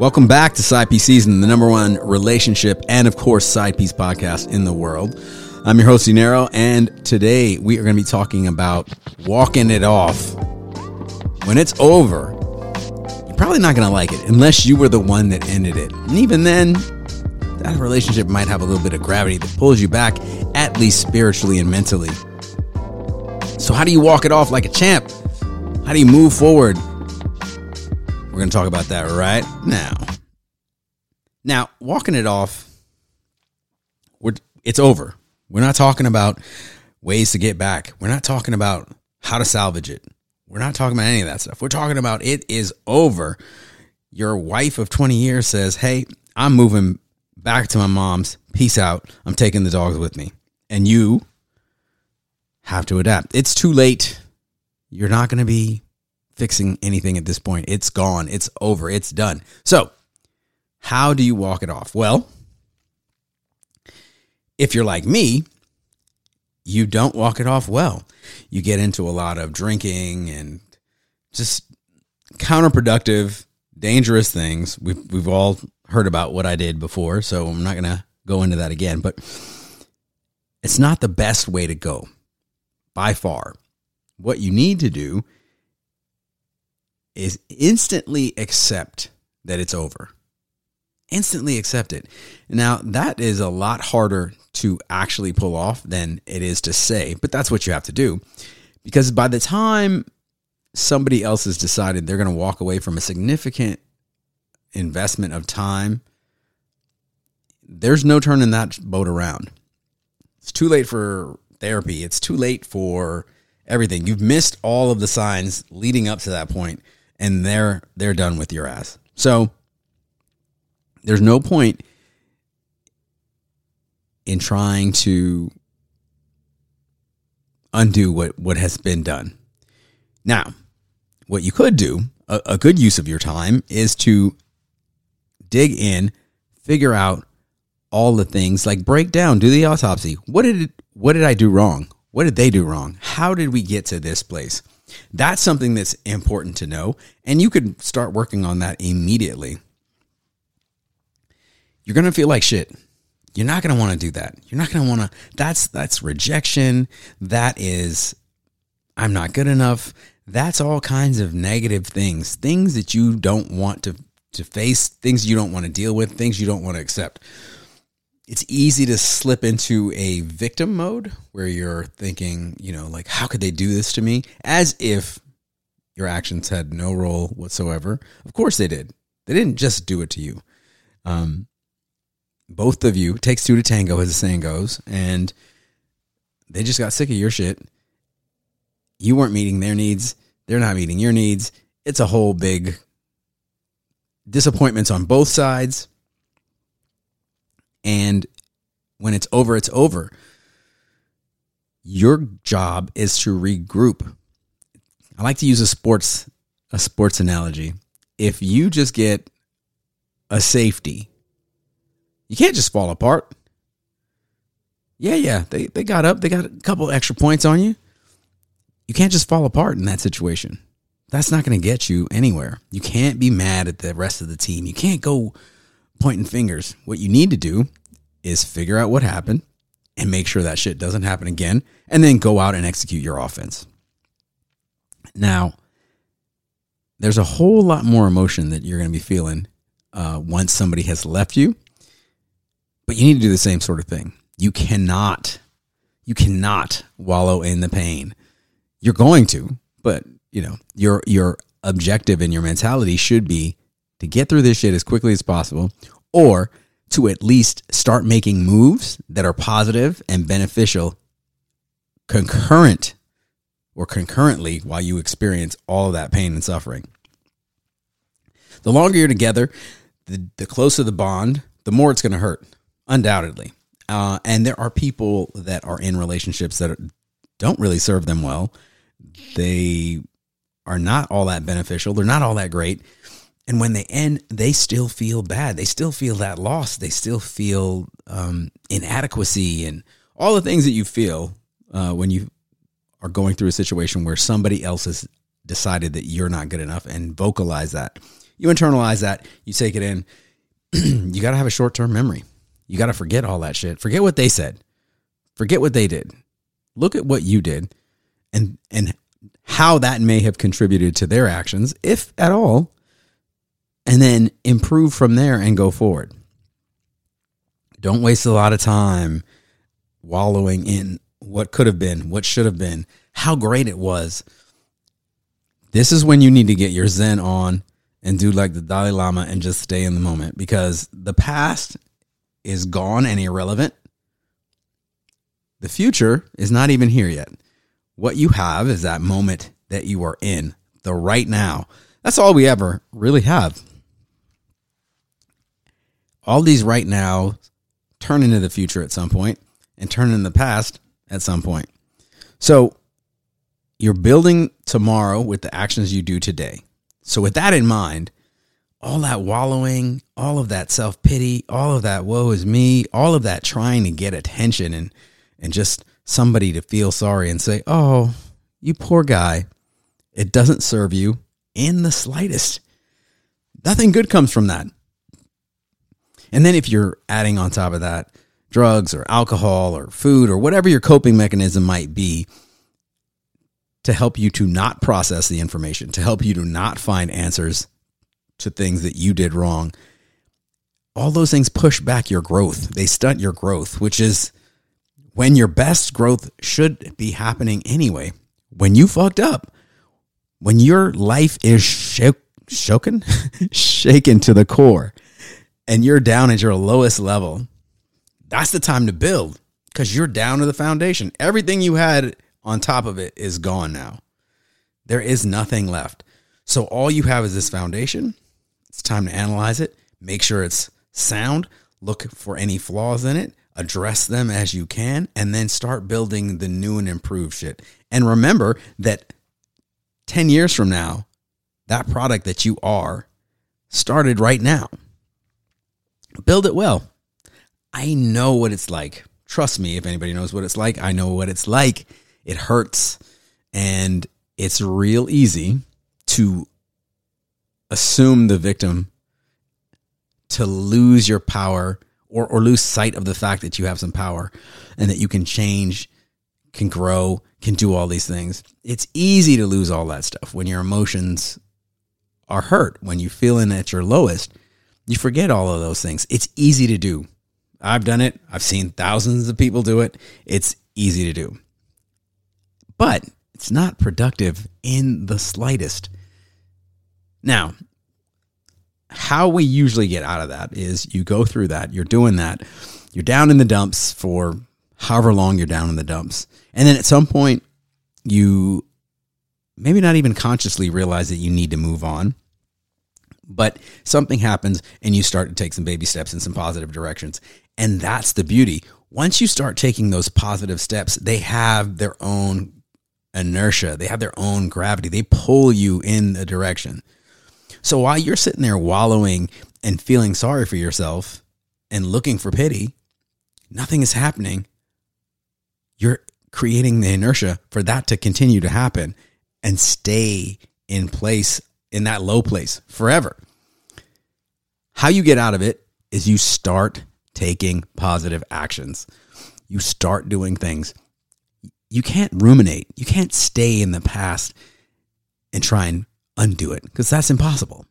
Welcome back to Side Piece Season, the number one relationship and, of course, side piece podcast in the world. I'm your host, Dinero, and today we are going to be talking about walking it off. When it's over, you're probably not going to like it unless you were the one that ended it. And even then, that relationship might have a little bit of gravity that pulls you back, at least spiritually and mentally. So, how do you walk it off like a champ? How do you move forward? We're going to talk about that right now. Now, walking it off, we're, it's over. We're not talking about ways to get back. We're not talking about how to salvage it. We're not talking about any of that stuff. We're talking about it is over. Your wife of 20 years says, Hey, I'm moving back to my mom's. Peace out. I'm taking the dogs with me. And you have to adapt. It's too late. You're not going to be fixing anything at this point. It's gone. It's over. It's done. So, how do you walk it off? Well, if you're like me, you don't walk it off well. You get into a lot of drinking and just counterproductive, dangerous things. We've we've all heard about what I did before, so I'm not going to go into that again, but it's not the best way to go by far. What you need to do is instantly accept that it's over. Instantly accept it. Now, that is a lot harder to actually pull off than it is to say, but that's what you have to do. Because by the time somebody else has decided they're going to walk away from a significant investment of time, there's no turning that boat around. It's too late for therapy. It's too late for everything. You've missed all of the signs leading up to that point, and they're they're done with your ass. So there's no point in trying to undo what what has been done. Now, what you could do, a, a good use of your time, is to dig in, figure out all the things, like break down, do the autopsy. What did it, what did I do wrong? What did they do wrong? How did we get to this place? That's something that's important to know, and you could start working on that immediately. You're going to feel like shit. You're not going to want to do that. You're not going to want to that's that's rejection. That is I'm not good enough. That's all kinds of negative things. Things that you don't want to to face, things you don't want to deal with, things you don't want to accept it's easy to slip into a victim mode where you're thinking, you know, like, how could they do this to me? As if your actions had no role whatsoever. Of course they did. They didn't just do it to you. Um, both of you takes two to tango, as the saying goes, and they just got sick of your shit. You weren't meeting their needs. They're not meeting your needs. It's a whole big disappointments on both sides and when it's over, it's over. Your job is to regroup. I like to use a sports a sports analogy. If you just get a safety, you can't just fall apart. Yeah, yeah, they they got up, they got a couple extra points on you. You can't just fall apart in that situation. That's not going to get you anywhere. You can't be mad at the rest of the team. You can't go pointing fingers. What you need to do is figure out what happened and make sure that shit doesn't happen again, and then go out and execute your offense. Now, there's a whole lot more emotion that you're going to be feeling uh, once somebody has left you, but you need to do the same sort of thing. You cannot, you cannot wallow in the pain. You're going to, but you know your your objective and your mentality should be to get through this shit as quickly as possible or to at least start making moves that are positive and beneficial concurrent or concurrently while you experience all of that pain and suffering. The longer you're together, the, the closer the bond, the more it's going to hurt, undoubtedly. Uh, and there are people that are in relationships that don't really serve them well. They are not all that beneficial. They're not all that great. And when they end, they still feel bad. They still feel that loss. They still feel um, inadequacy and all the things that you feel uh, when you are going through a situation where somebody else has decided that you're not good enough and vocalize that. You internalize that, you take it in. you got to have a short term memory. You got to forget all that shit. Forget what they said. Forget what they did. Look at what you did and and how that may have contributed to their actions, if at all, and then improve from there and go forward. Don't waste a lot of time wallowing in what could have been, what should have been, how great it was. This is when you need to get your Zen on and do like the Dalai Lama and just stay in the moment because the past is gone and irrelevant. The future is not even here yet. What you have is that moment that you are in, the right now. That's all we ever really have. All these right now turn into the future at some point and turn in the past at some point. So you're building tomorrow with the actions you do today. So with that in mind, all that wallowing, all of that self pity, all of that woe is me, all of that trying to get attention and and just somebody to feel sorry and say, "Oh, you poor guy." It doesn't serve you in the slightest. Nothing good comes from that. And then if you're adding on top of that drugs or alcohol or food or whatever your coping mechanism might be to help you to not process the information, to help you to not find answers to things that you did wrong, all those things push back your growth. They stunt your growth, which is when your best growth should be happening anyway. When you fucked up, when your life is shaken, shaken to the core, and you're down at your lowest level, that's the time to build because you're down to the foundation. Everything you had on top of it is gone now. There is nothing left. So all you have is this foundation. It's time to analyze it, make sure it's sound, look for any flaws in it, address them as you can, and then start building the new and improved shit. And remember that 10 years from now, that product that you are started right now. Build it well. I know what it's like. Trust me, if anybody knows what it's like, I know what it's like. It hurts and it's real easy to assume the victim to lose your power or, or lose sight of the fact that you have some power and that you can change, can grow, can do all these things. It's easy to lose all that stuff when your emotions are hurt, when you're feeling at your lowest. You forget all of those things. It's easy to do. I've done it. I've seen thousands of people do it. It's easy to do. But it's not productive in the slightest. Now, how we usually get out of that is you go through that, you're doing that, you're down in the dumps for however long you're down in the dumps. And then at some point, you maybe not even consciously realize that you need to move on but something happens and you start to take some baby steps in some positive directions. And that's the beauty. Once you start taking those positive steps, they have their own inertia, they have their own gravity. They pull you in the direction. So while you're sitting there wallowing and feeling sorry for yourself and looking for pity, nothing is happening. You're creating the inertia for that to continue to happen and stay in place in that low place forever. How you get out of it is you start taking positive actions. You start doing things. You can't ruminate. You can't stay in the past and try and undo it because that's impossible.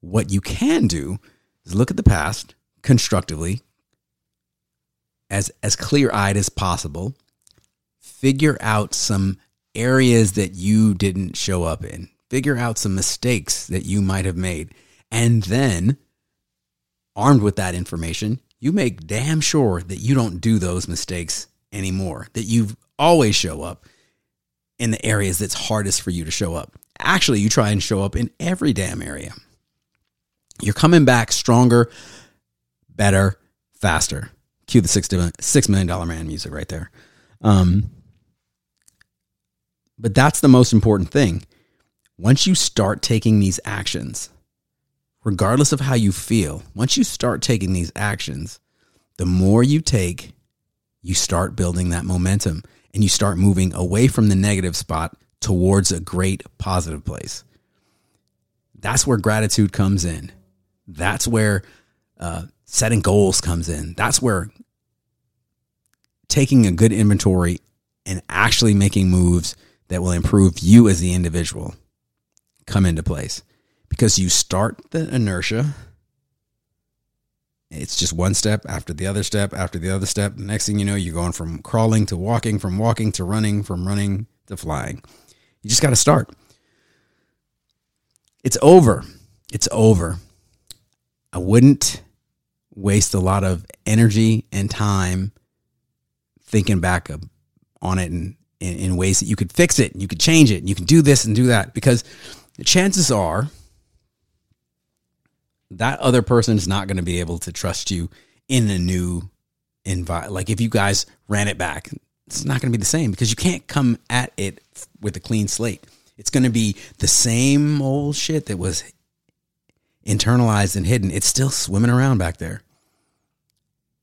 What you can do is look at the past constructively, as as clear-eyed as possible, figure out some areas that you didn't show up in figure out some mistakes that you might have made. And then, armed with that information, you make damn sure that you don't do those mistakes anymore, that you always show up in the areas that's hardest for you to show up. Actually, you try and show up in every damn area. You're coming back stronger, better, faster. Cue the six, $6 million man music right there. Um, but that's the most important thing once you start taking these actions, regardless of how you feel, once you start taking these actions, the more you take, you start building that momentum and you start moving away from the negative spot towards a great positive place. That's where gratitude comes in. That's where uh, setting goals comes in. That's where taking a good inventory and actually making moves that will improve you as the individual come into place because you start the inertia. It's just one step after the other step after the other step. Next thing you know, you're going from crawling to walking, from walking to running, from running to flying. You just got to start. It's over. It's over. I wouldn't waste a lot of energy and time thinking back on it in, in ways that you could fix it, and you could change it, and you can do this and do that because the chances are that other person is not going to be able to trust you in a new environment. Like if you guys ran it back, it's not going to be the same because you can't come at it with a clean slate. It's going to be the same old shit that was internalized and hidden. It's still swimming around back there.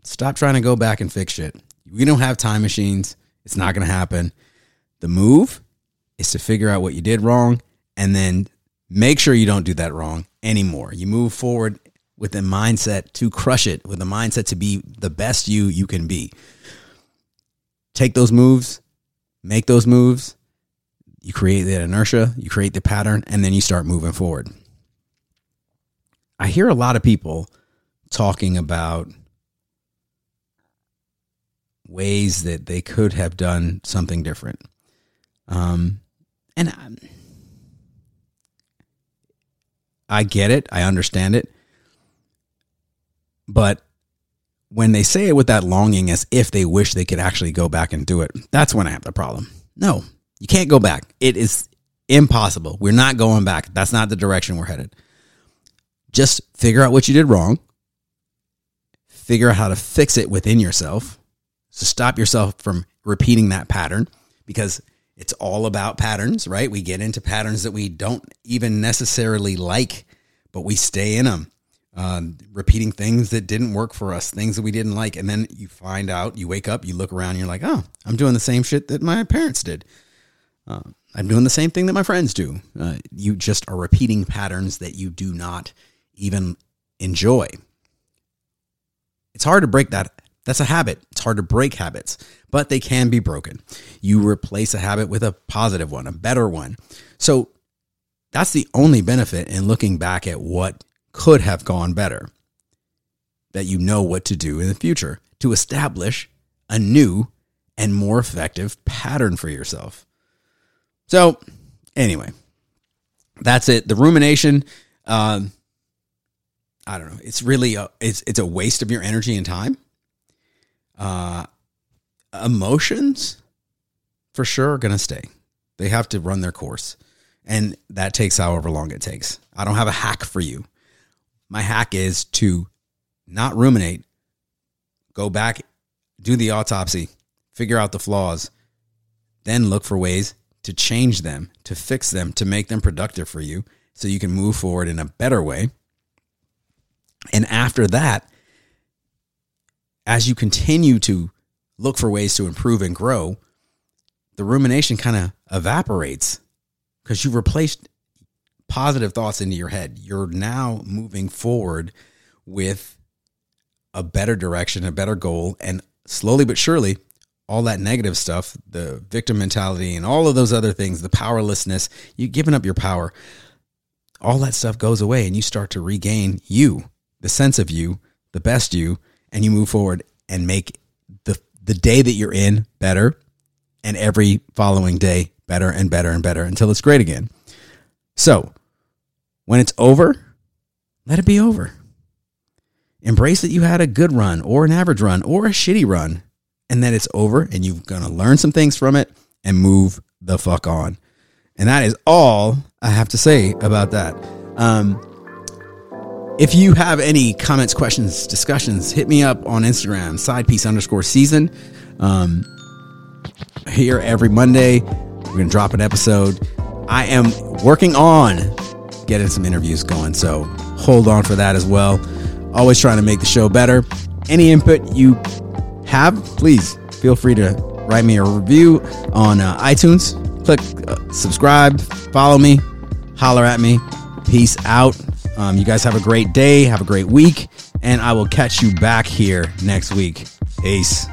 Stop trying to go back and fix shit. We don't have time machines. It's not going to happen. The move is to figure out what you did wrong and then make sure you don't do that wrong anymore. You move forward with a mindset to crush it, with a mindset to be the best you you can be. Take those moves, make those moves. You create that inertia, you create the pattern, and then you start moving forward. I hear a lot of people talking about ways that they could have done something different. Um, and I, I get it, I understand it. But when they say it with that longing as if they wish they could actually go back and do it, that's when I have the problem. No, you can't go back. It is impossible. We're not going back. That's not the direction we're headed. Just figure out what you did wrong, figure out how to fix it within yourself, so stop yourself from repeating that pattern because it's all about patterns, right? We get into patterns that we don't even necessarily like, but we stay in them. Um, repeating things that didn't work for us, things that we didn't like. And then you find out, you wake up, you look around, you're like, oh, I'm doing the same shit that my parents did. Uh, I'm doing the same thing that my friends do. Uh, you just are repeating patterns that you do not even enjoy. It's hard to break that that's a habit. It's hard to break habits, but they can be broken. You replace a habit with a positive one, a better one. So that's the only benefit in looking back at what could have gone better. That you know what to do in the future to establish a new and more effective pattern for yourself. So, anyway, that's it. The rumination, um, I don't know. It's really a, it's it's a waste of your energy and time. Uh, emotions, for sure, are going to stay. They have to run their course. And that takes however long it takes. I don't have a hack for you. My hack is to not ruminate, go back, do the autopsy, figure out the flaws, then look for ways to change them, to fix them, to make them productive for you so you can move forward in a better way. And after that, as you continue to look for ways to improve and grow, the rumination kind of evaporates because you've replaced positive thoughts into your head. You're now moving forward with a better direction, a better goal, and slowly but surely, all that negative stuff, the victim mentality, and all of those other things, the powerlessness, you giving up your power, all that stuff goes away, and you start to regain you, the sense of you, the best you, and you move forward and make the the day that you're in better and every following day better and better and better until it's great again. So, when it's over, let it be over. Embrace that you had a good run or an average run or a shitty run and that it's over and you're going to learn some things from it and move the fuck on. And that is all I have to say about that. Um, if you have any comments, questions, discussions, hit me up on Instagram, side piece underscore season. Um, here every Monday, we're going to drop an episode. I am working on getting some interviews going, so hold on for that as well. Always trying to make the show better. Any input you have, please feel free to write me a review on uh, iTunes. Click uh, subscribe, follow me, holler at me Peace out. Um, you guys have a great day. Have a great week. And I will catch you back here next week. Peace.